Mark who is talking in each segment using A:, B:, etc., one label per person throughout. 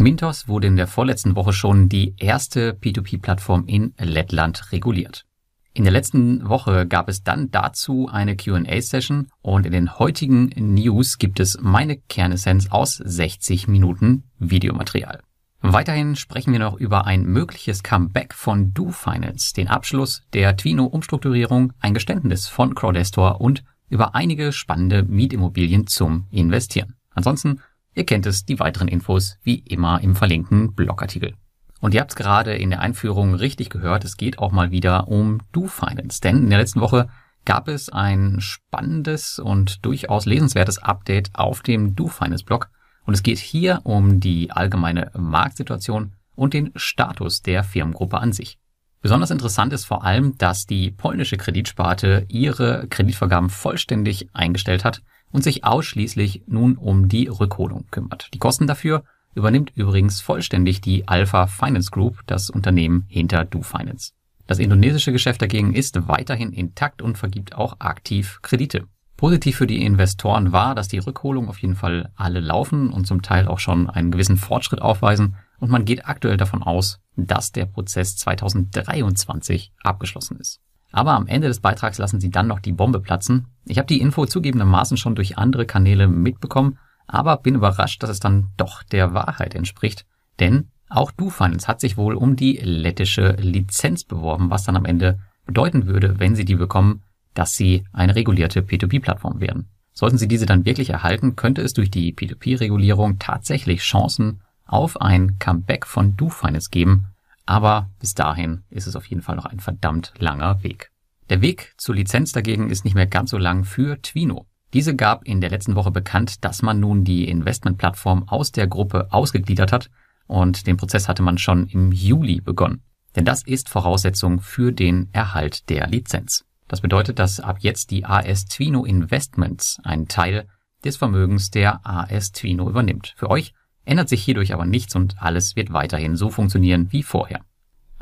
A: Mintos wurde in der vorletzten Woche schon die erste P2P-Plattform in Lettland reguliert. In der letzten Woche gab es dann dazu eine Q&A-Session und in den heutigen News gibt es meine Kernessenz aus 60 Minuten Videomaterial. Weiterhin sprechen wir noch über ein mögliches Comeback von DoFinance, den Abschluss der Twino-Umstrukturierung, ein Geständnis von Crowdestor und über einige spannende Mietimmobilien zum Investieren. Ansonsten, ihr kennt es, die weiteren Infos wie immer im verlinkten Blogartikel. Und ihr habt es gerade in der Einführung richtig gehört, es geht auch mal wieder um DoFinance. Denn in der letzten Woche gab es ein spannendes und durchaus lesenswertes Update auf dem DoFinance-Blog. Und es geht hier um die allgemeine Marktsituation und den Status der Firmengruppe an sich. Besonders interessant ist vor allem, dass die polnische Kreditsparte ihre Kreditvergaben vollständig eingestellt hat und sich ausschließlich nun um die Rückholung kümmert. Die Kosten dafür übernimmt übrigens vollständig die Alpha Finance Group, das Unternehmen hinter DoFinance. Das indonesische Geschäft dagegen ist weiterhin intakt und vergibt auch aktiv Kredite. Positiv für die Investoren war, dass die Rückholungen auf jeden Fall alle laufen und zum Teil auch schon einen gewissen Fortschritt aufweisen und man geht aktuell davon aus, dass der Prozess 2023 abgeschlossen ist. Aber am Ende des Beitrags lassen sie dann noch die Bombe platzen. Ich habe die Info zugegebenermaßen schon durch andere Kanäle mitbekommen aber bin überrascht, dass es dann doch der Wahrheit entspricht, denn auch DoFinance hat sich wohl um die lettische Lizenz beworben, was dann am Ende bedeuten würde, wenn sie die bekommen, dass sie eine regulierte P2P-Plattform werden. Sollten sie diese dann wirklich erhalten, könnte es durch die P2P-Regulierung tatsächlich Chancen auf ein Comeback von DoFinance geben, aber bis dahin ist es auf jeden Fall noch ein verdammt langer Weg. Der Weg zur Lizenz dagegen ist nicht mehr ganz so lang für Twino. Diese gab in der letzten Woche bekannt, dass man nun die Investmentplattform aus der Gruppe ausgegliedert hat und den Prozess hatte man schon im Juli begonnen. Denn das ist Voraussetzung für den Erhalt der Lizenz. Das bedeutet, dass ab jetzt die AS Twino Investments einen Teil des Vermögens der AS Twino übernimmt. Für euch ändert sich hierdurch aber nichts und alles wird weiterhin so funktionieren wie vorher.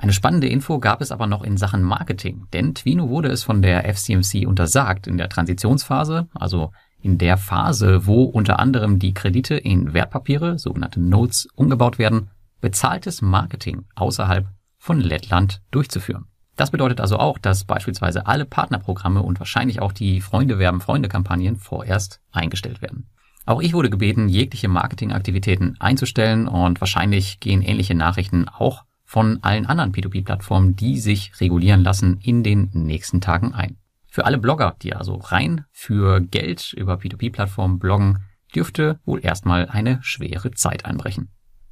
A: Eine spannende Info gab es aber noch in Sachen Marketing, denn Twino wurde es von der FCMC untersagt, in der Transitionsphase, also in der Phase, wo unter anderem die Kredite in Wertpapiere, sogenannte Notes, umgebaut werden, bezahltes Marketing außerhalb von Lettland durchzuführen. Das bedeutet also auch, dass beispielsweise alle Partnerprogramme und wahrscheinlich auch die Freunde werben Freunde Kampagnen vorerst eingestellt werden. Auch ich wurde gebeten, jegliche Marketingaktivitäten einzustellen und wahrscheinlich gehen ähnliche Nachrichten auch von allen anderen P2P-Plattformen, die sich regulieren lassen, in den nächsten Tagen ein. Für alle Blogger, die also rein für Geld über P2P-Plattformen bloggen, dürfte wohl erstmal eine schwere Zeit einbrechen.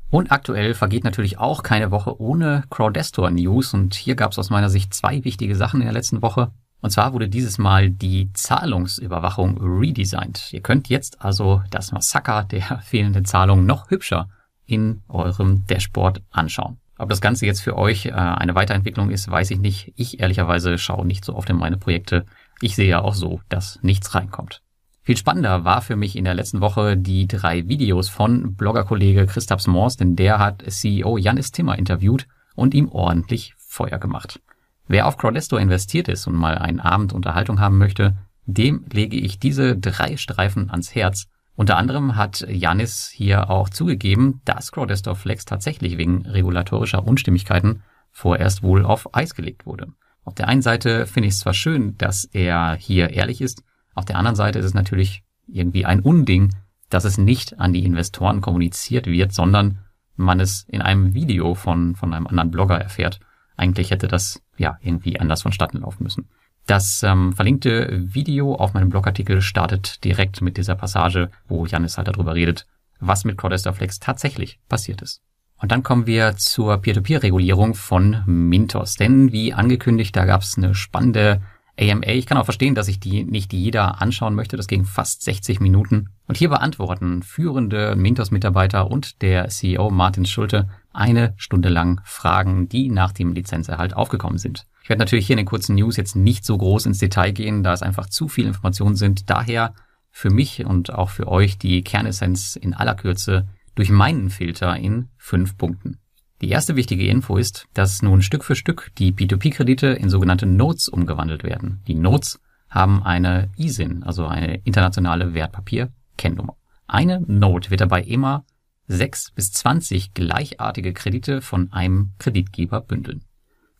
A: Und aktuell vergeht natürlich auch keine Woche ohne Crowdestor News und hier gab es aus meiner Sicht zwei wichtige Sachen in der letzten Woche. Und zwar wurde dieses Mal die Zahlungsüberwachung redesigned. Ihr könnt jetzt also das Massaker der fehlenden Zahlungen noch hübscher in eurem Dashboard anschauen. Ob das Ganze jetzt für euch äh, eine Weiterentwicklung ist, weiß ich nicht. Ich ehrlicherweise schaue nicht so oft in meine Projekte. Ich sehe ja auch so, dass nichts reinkommt. Viel spannender war für mich in der letzten Woche die drei Videos von Bloggerkollege Christaps Mors, denn der hat CEO Janis Timmer interviewt und ihm ordentlich Feuer gemacht. Wer auf Crowdesto investiert ist und mal einen Abend Unterhaltung haben möchte, dem lege ich diese drei Streifen ans Herz unter anderem hat Janis hier auch zugegeben, dass Crowdestor Flex tatsächlich wegen regulatorischer Unstimmigkeiten vorerst wohl auf Eis gelegt wurde. Auf der einen Seite finde ich es zwar schön, dass er hier ehrlich ist, auf der anderen Seite ist es natürlich irgendwie ein Unding, dass es nicht an die Investoren kommuniziert wird, sondern man es in einem Video von, von einem anderen Blogger erfährt. Eigentlich hätte das ja irgendwie anders vonstatten laufen müssen. Das ähm, verlinkte Video auf meinem Blogartikel startet direkt mit dieser Passage, wo Janis halt darüber redet, was mit Crowdester Flex tatsächlich passiert ist. Und dann kommen wir zur Peer-to-Peer-Regulierung von Mintos. Denn wie angekündigt, da gab es eine spannende AMA. Ich kann auch verstehen, dass sich die nicht jeder anschauen möchte. Das ging fast 60 Minuten. Und hier beantworten führende Mintos-Mitarbeiter und der CEO Martin Schulte eine Stunde lang Fragen, die nach dem Lizenzerhalt aufgekommen sind. Ich werde natürlich hier in den kurzen News jetzt nicht so groß ins Detail gehen, da es einfach zu viel Informationen sind. Daher für mich und auch für euch die Kernessenz in aller Kürze durch meinen Filter in fünf Punkten. Die erste wichtige Info ist, dass nun Stück für Stück die P2P-Kredite in sogenannte Notes umgewandelt werden. Die Notes haben eine ISIN, also eine internationale Wertpapier-Kennnummer. Eine Note wird dabei immer sechs bis zwanzig gleichartige Kredite von einem Kreditgeber bündeln.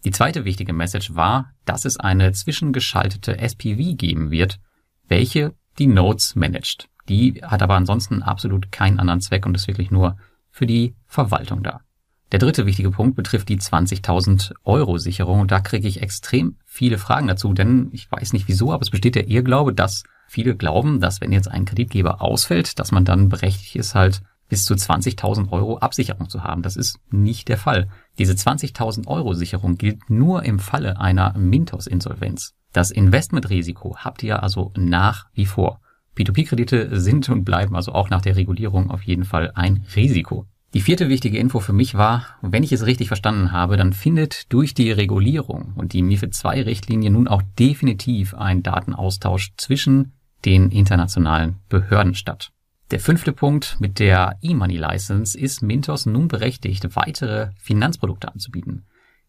A: Die zweite wichtige Message war, dass es eine zwischengeschaltete SPV geben wird, welche die Nodes managt. Die hat aber ansonsten absolut keinen anderen Zweck und ist wirklich nur für die Verwaltung da. Der dritte wichtige Punkt betrifft die 20.000 Euro Sicherung und da kriege ich extrem viele Fragen dazu, denn ich weiß nicht wieso, aber es besteht der Irrglaube, dass viele glauben, dass wenn jetzt ein Kreditgeber ausfällt, dass man dann berechtigt ist, halt bis zu 20.000 Euro Absicherung zu haben. Das ist nicht der Fall. Diese 20.000 Euro Sicherung gilt nur im Falle einer Mintos-Insolvenz. Das Investmentrisiko habt ihr also nach wie vor. P2P-Kredite sind und bleiben also auch nach der Regulierung auf jeden Fall ein Risiko. Die vierte wichtige Info für mich war, wenn ich es richtig verstanden habe, dann findet durch die Regulierung und die MIFID II-Richtlinie nun auch definitiv ein Datenaustausch zwischen den internationalen Behörden statt. Der fünfte Punkt mit der E-Money License ist Mintos nun berechtigt, weitere Finanzprodukte anzubieten.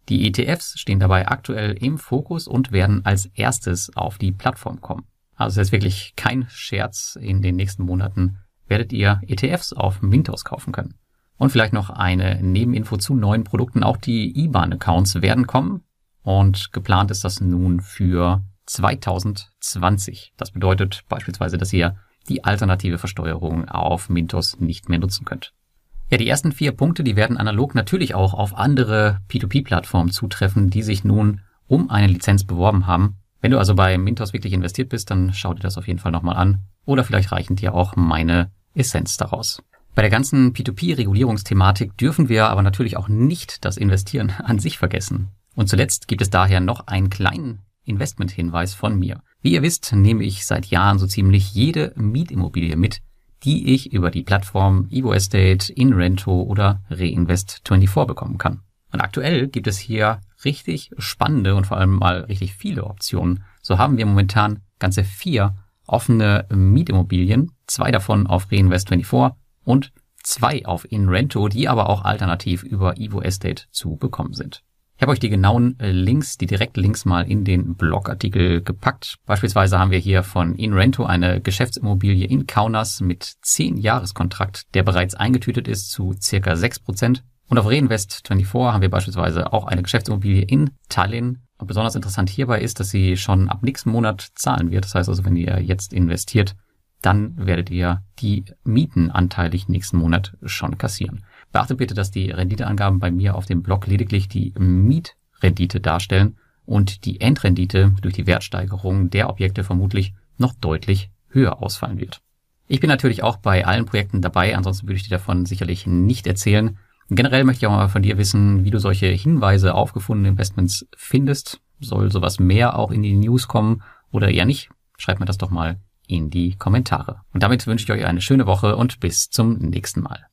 A: Die ETFs stehen dabei aktuell im Fokus und werden als erstes auf die Plattform kommen. Also es ist wirklich kein Scherz. In den nächsten Monaten werdet ihr ETFs auf Mintos kaufen können. Und vielleicht noch eine Nebeninfo zu neuen Produkten. Auch die IBAN-Accounts werden kommen. Und geplant ist das nun für 2020. Das bedeutet beispielsweise, dass ihr die alternative Versteuerung auf Mintos nicht mehr nutzen könnt. Ja, die ersten vier Punkte, die werden analog natürlich auch auf andere P2P-Plattformen zutreffen, die sich nun um eine Lizenz beworben haben. Wenn du also bei Mintos wirklich investiert bist, dann schau dir das auf jeden Fall nochmal an. Oder vielleicht reichen dir auch meine Essenz daraus. Bei der ganzen P2P-Regulierungsthematik dürfen wir aber natürlich auch nicht das Investieren an sich vergessen. Und zuletzt gibt es daher noch einen kleinen Investmenthinweis von mir. Wie ihr wisst, nehme ich seit Jahren so ziemlich jede Mietimmobilie mit, die ich über die Plattform Evo Estate, InRento oder Reinvest24 bekommen kann. Und aktuell gibt es hier richtig spannende und vor allem mal richtig viele Optionen. So haben wir momentan ganze vier offene Mietimmobilien, zwei davon auf Reinvest24 und zwei auf InRento, die aber auch alternativ über Evo Estate zu bekommen sind. Ich habe euch die genauen äh, Links, die Direktlinks mal in den Blogartikel gepackt. Beispielsweise haben wir hier von InRento eine Geschäftsimmobilie in Kaunas mit 10 Jahreskontrakt, der bereits eingetütet ist zu circa 6%. Und auf Reinvest24 haben wir beispielsweise auch eine Geschäftsimmobilie in Tallinn. Und besonders interessant hierbei ist, dass sie schon ab nächsten Monat zahlen wird. Das heißt also, wenn ihr jetzt investiert, dann werdet ihr die Mieten anteilig nächsten Monat schon kassieren. Beachte bitte, dass die Renditeangaben bei mir auf dem Blog lediglich die Mietrendite darstellen und die Endrendite durch die Wertsteigerung der Objekte vermutlich noch deutlich höher ausfallen wird. Ich bin natürlich auch bei allen Projekten dabei, ansonsten würde ich dir davon sicherlich nicht erzählen. Generell möchte ich auch mal von dir wissen, wie du solche Hinweise auf gefundene Investments findest. Soll sowas mehr auch in die News kommen oder eher nicht? Schreib mir das doch mal in die Kommentare. Und damit wünsche ich euch eine schöne Woche und bis zum nächsten Mal.